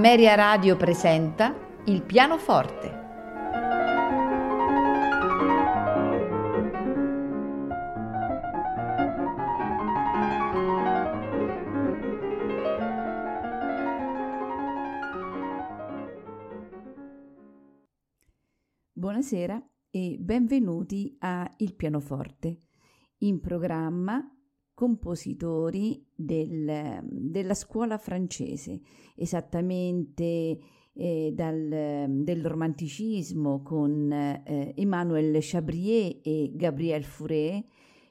Ameria Radio presenta Il pianoforte. Buonasera e benvenuti a Il pianoforte, in programma compositori del, della scuola francese, esattamente eh, dal, del romanticismo con eh, Emmanuel Chabrier e Gabriel Fauré,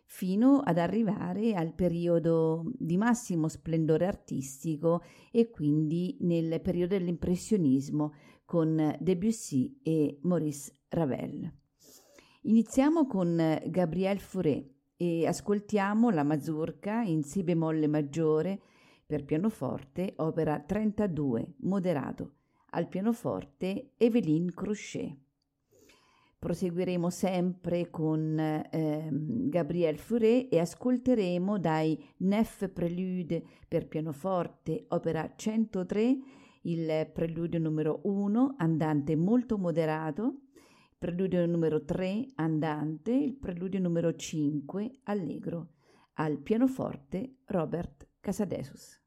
fino ad arrivare al periodo di massimo splendore artistico e quindi nel periodo dell'impressionismo con Debussy e Maurice Ravel. Iniziamo con Gabriel Fauré e ascoltiamo la mazurka in Si bemolle maggiore per pianoforte, opera 32, moderato, al pianoforte Eveline Crochet. Proseguiremo sempre con eh, Gabriel Fauré e ascolteremo dai Nef Prelude per pianoforte, opera 103, il preludio numero 1, andante molto moderato, preludio numero 3 andante, il preludio numero 5 allegro, al pianoforte Robert Casadesus.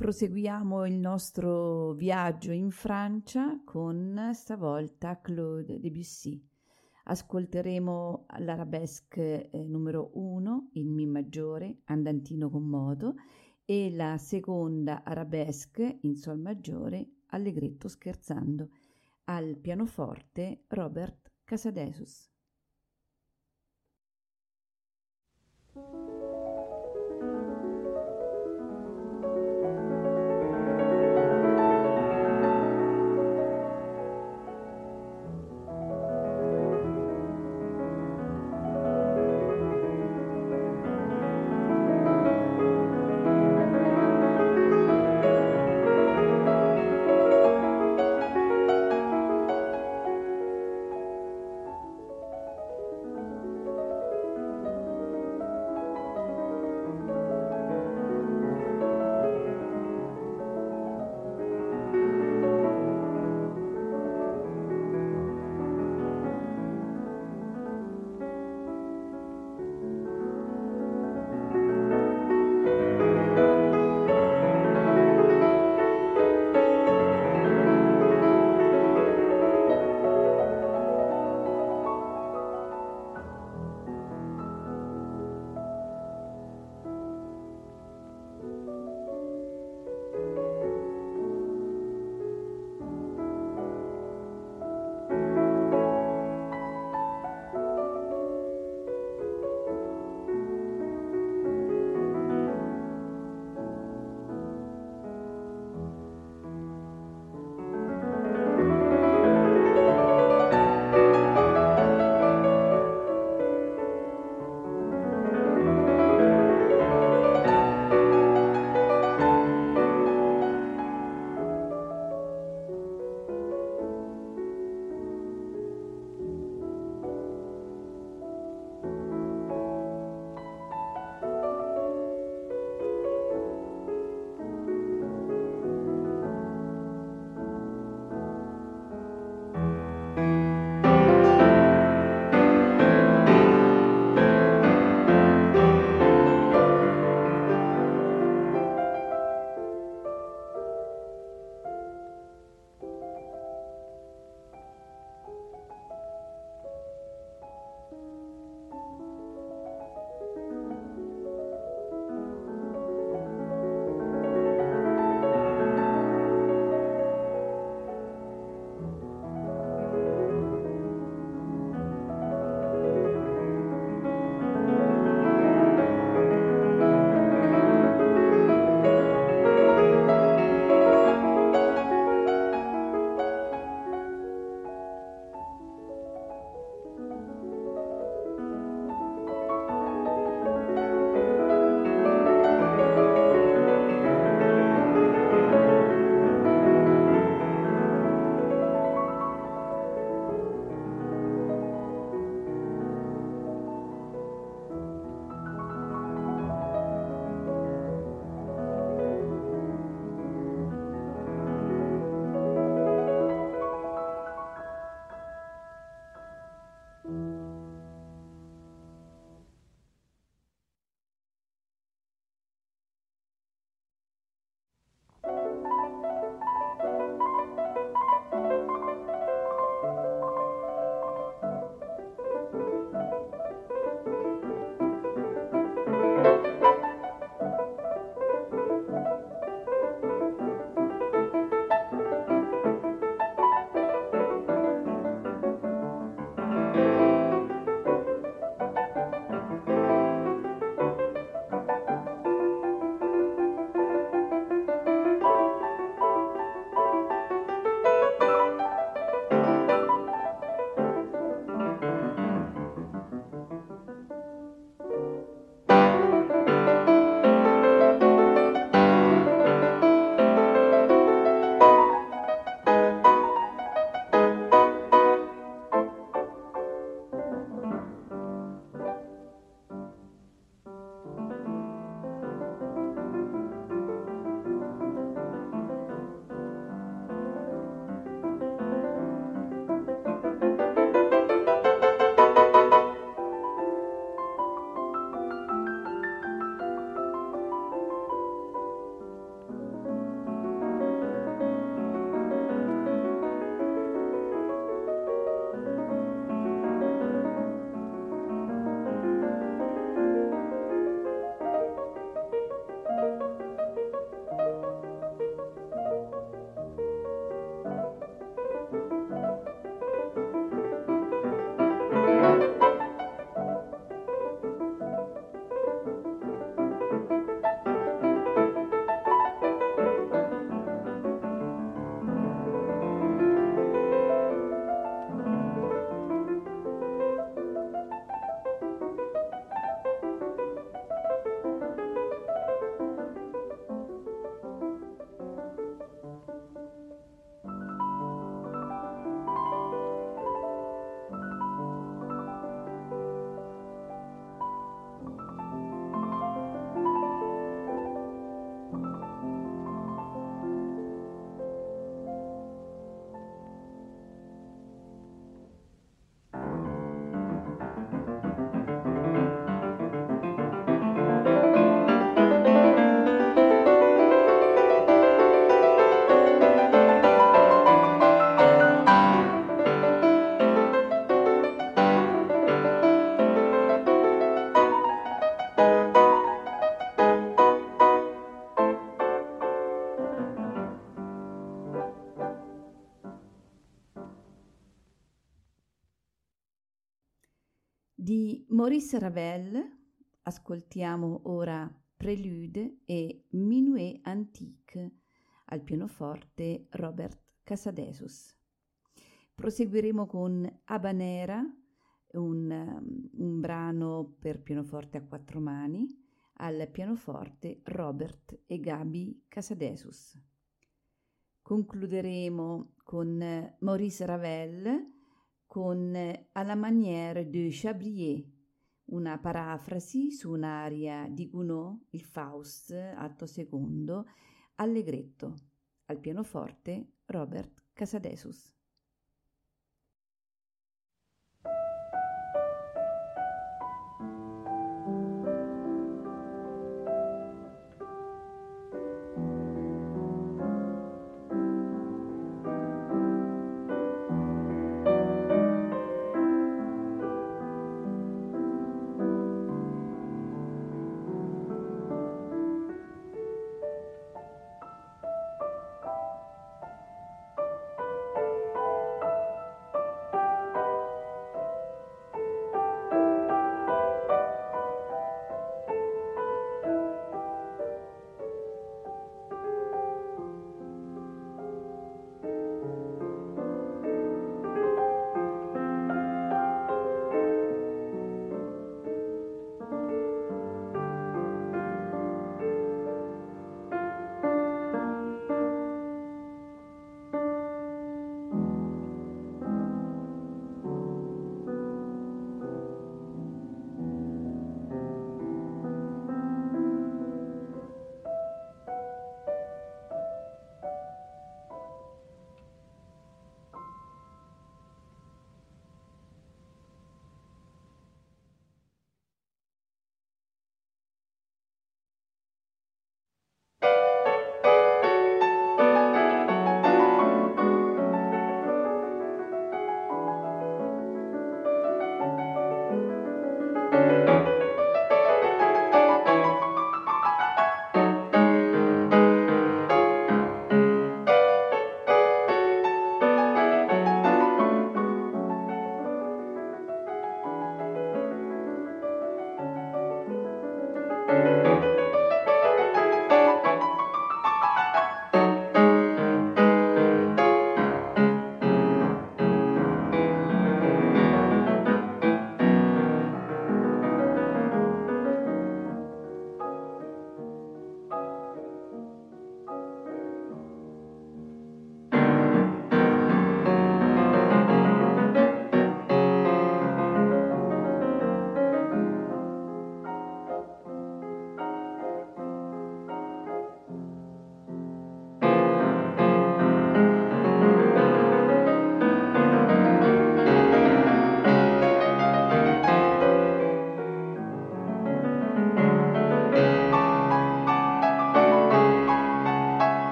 Proseguiamo il nostro viaggio in Francia con stavolta Claude Debussy. Ascolteremo l'arabesque eh, numero 1 in Mi maggiore, andantino con moto, e la seconda arabesque in sol maggiore, allegretto scherzando, al pianoforte Robert Casadesus. Maurice Ravel, ascoltiamo ora Prelude e Minuet Antique, al pianoforte Robert Casadesus. Proseguiremo con Habanera, un, un brano per pianoforte a quattro mani, al pianoforte Robert e Gabi Casadesus. Concluderemo con Maurice Ravel con À la manière de Chabrier, una parafrasi su un'aria di Gounod, il Faust, atto secondo, allegretto, al pianoforte Robert Casadesus.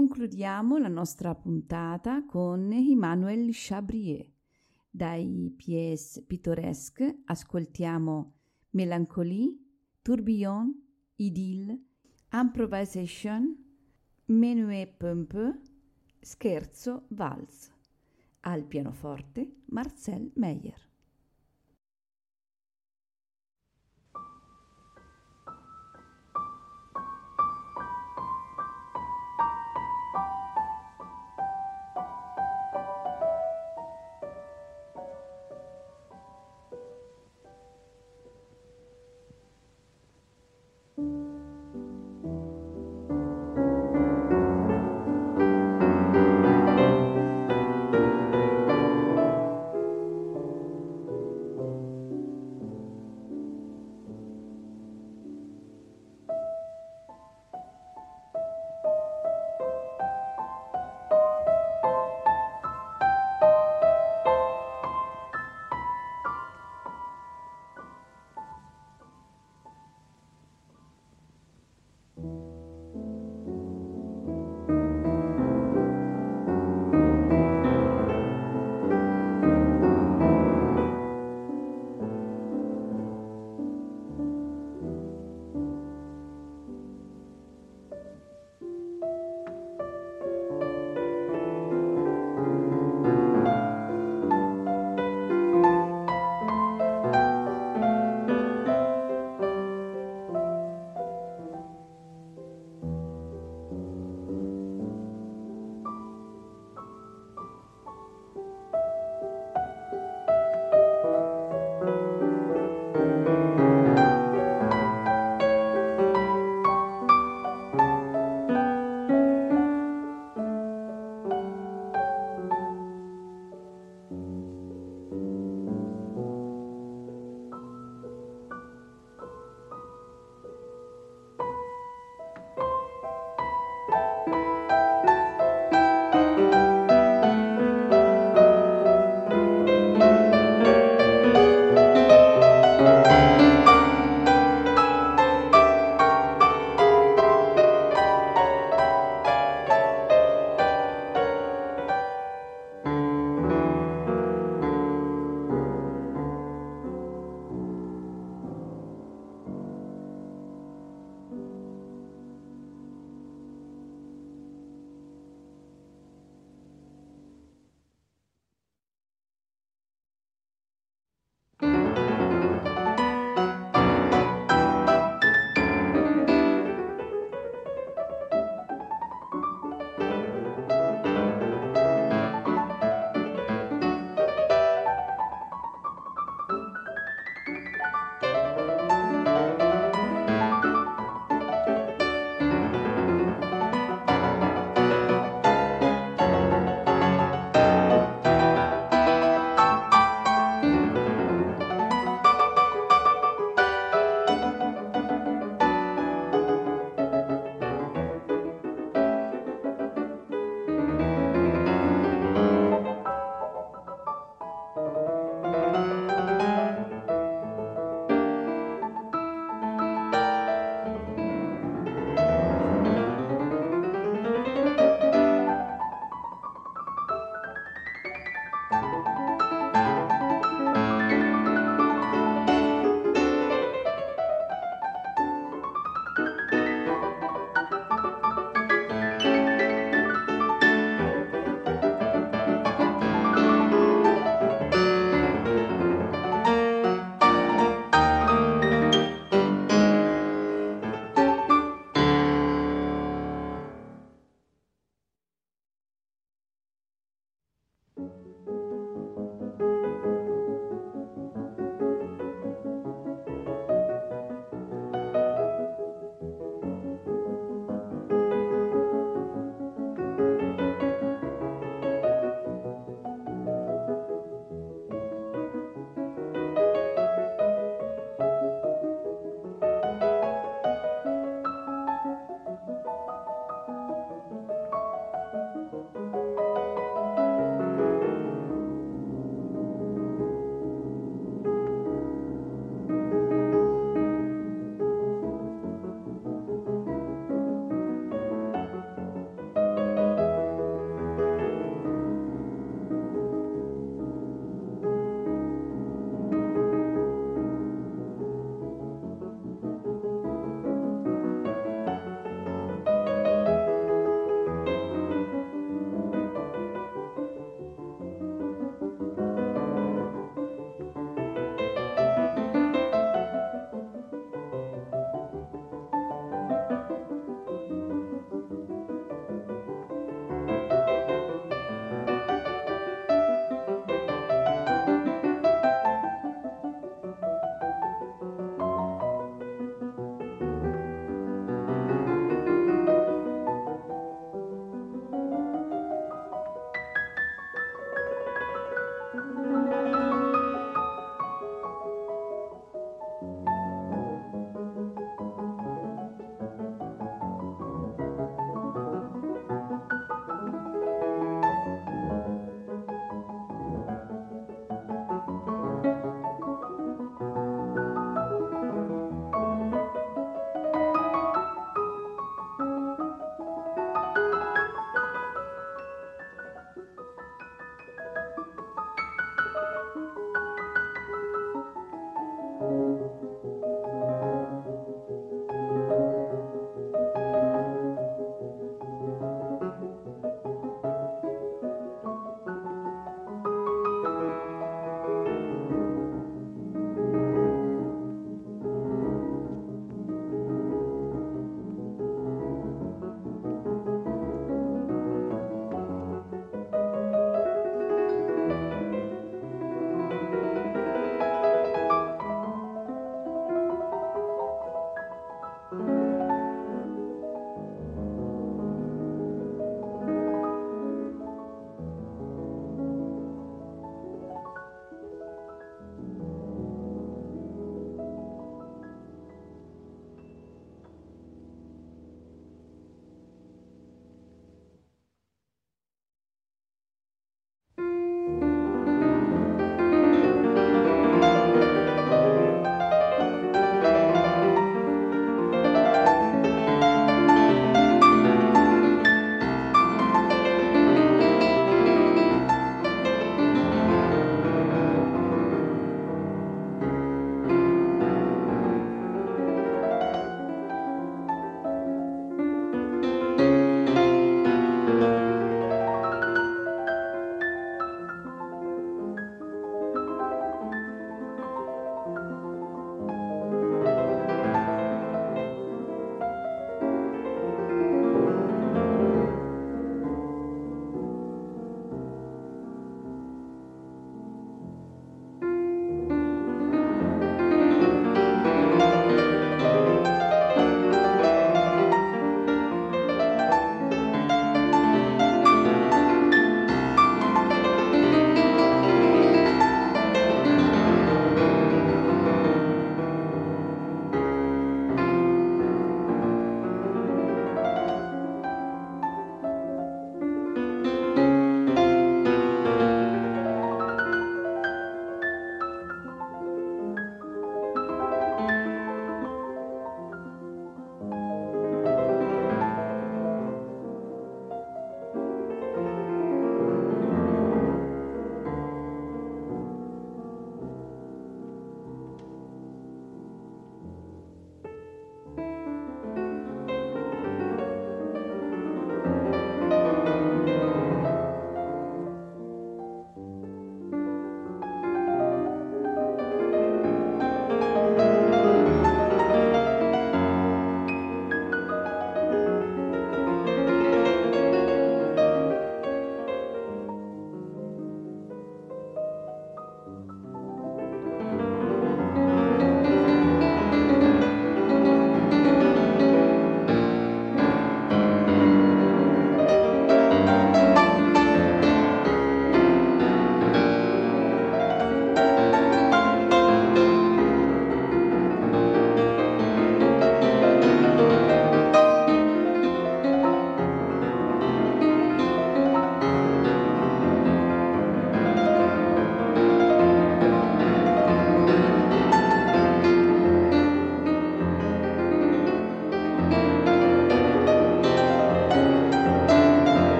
Concludiamo la nostra puntata con Emmanuel Chabrier. Dai pièce pittoresque ascoltiamo Mélancolie, Tourbillon, Idylle, Improvisation, Menuet Pumpe, Scherzo, Vals. Al pianoforte Marcel Meyer.